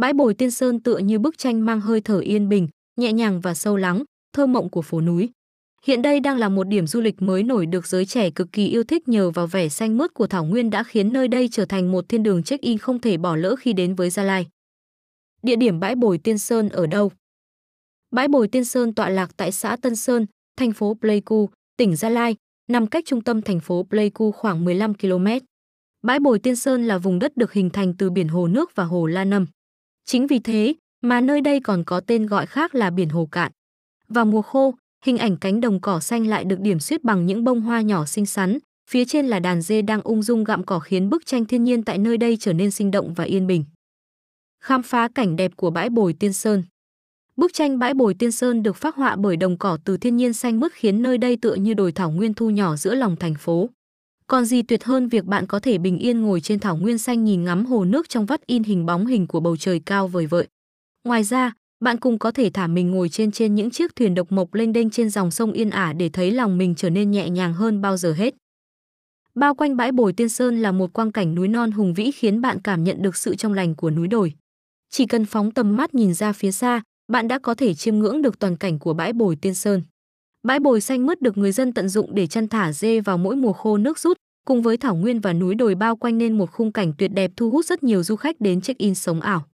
Bãi bồi Tiên Sơn tựa như bức tranh mang hơi thở yên bình, nhẹ nhàng và sâu lắng, thơ mộng của phố núi. Hiện đây đang là một điểm du lịch mới nổi được giới trẻ cực kỳ yêu thích nhờ vào vẻ xanh mướt của thảo nguyên đã khiến nơi đây trở thành một thiên đường check-in không thể bỏ lỡ khi đến với Gia Lai. Địa điểm bãi bồi Tiên Sơn ở đâu? Bãi bồi Tiên Sơn tọa lạc tại xã Tân Sơn, thành phố Pleiku, tỉnh Gia Lai, nằm cách trung tâm thành phố Pleiku khoảng 15 km. Bãi bồi Tiên Sơn là vùng đất được hình thành từ biển hồ nước và hồ La Nâm. Chính vì thế mà nơi đây còn có tên gọi khác là biển hồ cạn. Vào mùa khô, hình ảnh cánh đồng cỏ xanh lại được điểm xuyết bằng những bông hoa nhỏ xinh xắn, phía trên là đàn dê đang ung dung gặm cỏ khiến bức tranh thiên nhiên tại nơi đây trở nên sinh động và yên bình. Khám phá cảnh đẹp của bãi bồi Tiên Sơn Bức tranh bãi bồi Tiên Sơn được phác họa bởi đồng cỏ từ thiên nhiên xanh mướt khiến nơi đây tựa như đồi thảo nguyên thu nhỏ giữa lòng thành phố. Còn gì tuyệt hơn việc bạn có thể bình yên ngồi trên thảo nguyên xanh nhìn ngắm hồ nước trong vắt in hình bóng hình của bầu trời cao vời vợi. Ngoài ra, bạn cũng có thể thả mình ngồi trên trên những chiếc thuyền độc mộc lênh đênh trên dòng sông yên ả để thấy lòng mình trở nên nhẹ nhàng hơn bao giờ hết. Bao quanh bãi bồi Tiên Sơn là một quang cảnh núi non hùng vĩ khiến bạn cảm nhận được sự trong lành của núi đồi. Chỉ cần phóng tầm mắt nhìn ra phía xa, bạn đã có thể chiêm ngưỡng được toàn cảnh của bãi bồi Tiên Sơn. Bãi bồi xanh mướt được người dân tận dụng để chăn thả dê vào mỗi mùa khô nước rút, cùng với thảo nguyên và núi đồi bao quanh nên một khung cảnh tuyệt đẹp thu hút rất nhiều du khách đến check-in sống ảo.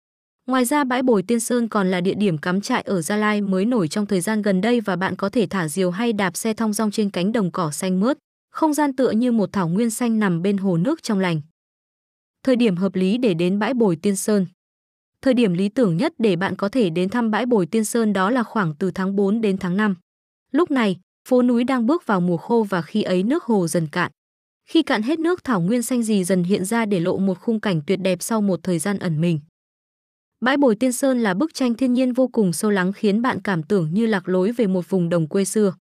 Ngoài ra bãi bồi Tiên Sơn còn là địa điểm cắm trại ở Gia Lai mới nổi trong thời gian gần đây và bạn có thể thả diều hay đạp xe thong dong trên cánh đồng cỏ xanh mướt, không gian tựa như một thảo nguyên xanh nằm bên hồ nước trong lành. Thời điểm hợp lý để đến bãi bồi Tiên Sơn Thời điểm lý tưởng nhất để bạn có thể đến thăm bãi bồi Tiên Sơn đó là khoảng từ tháng 4 đến tháng 5. Lúc này, phố núi đang bước vào mùa khô và khi ấy nước hồ dần cạn. Khi cạn hết nước thảo nguyên xanh gì dần hiện ra để lộ một khung cảnh tuyệt đẹp sau một thời gian ẩn mình. Bãi bồi Tiên Sơn là bức tranh thiên nhiên vô cùng sâu lắng khiến bạn cảm tưởng như lạc lối về một vùng đồng quê xưa.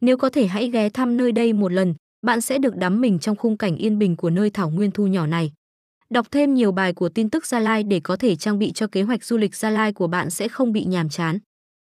Nếu có thể hãy ghé thăm nơi đây một lần, bạn sẽ được đắm mình trong khung cảnh yên bình của nơi thảo nguyên thu nhỏ này. Đọc thêm nhiều bài của tin tức Gia Lai để có thể trang bị cho kế hoạch du lịch Gia Lai của bạn sẽ không bị nhàm chán.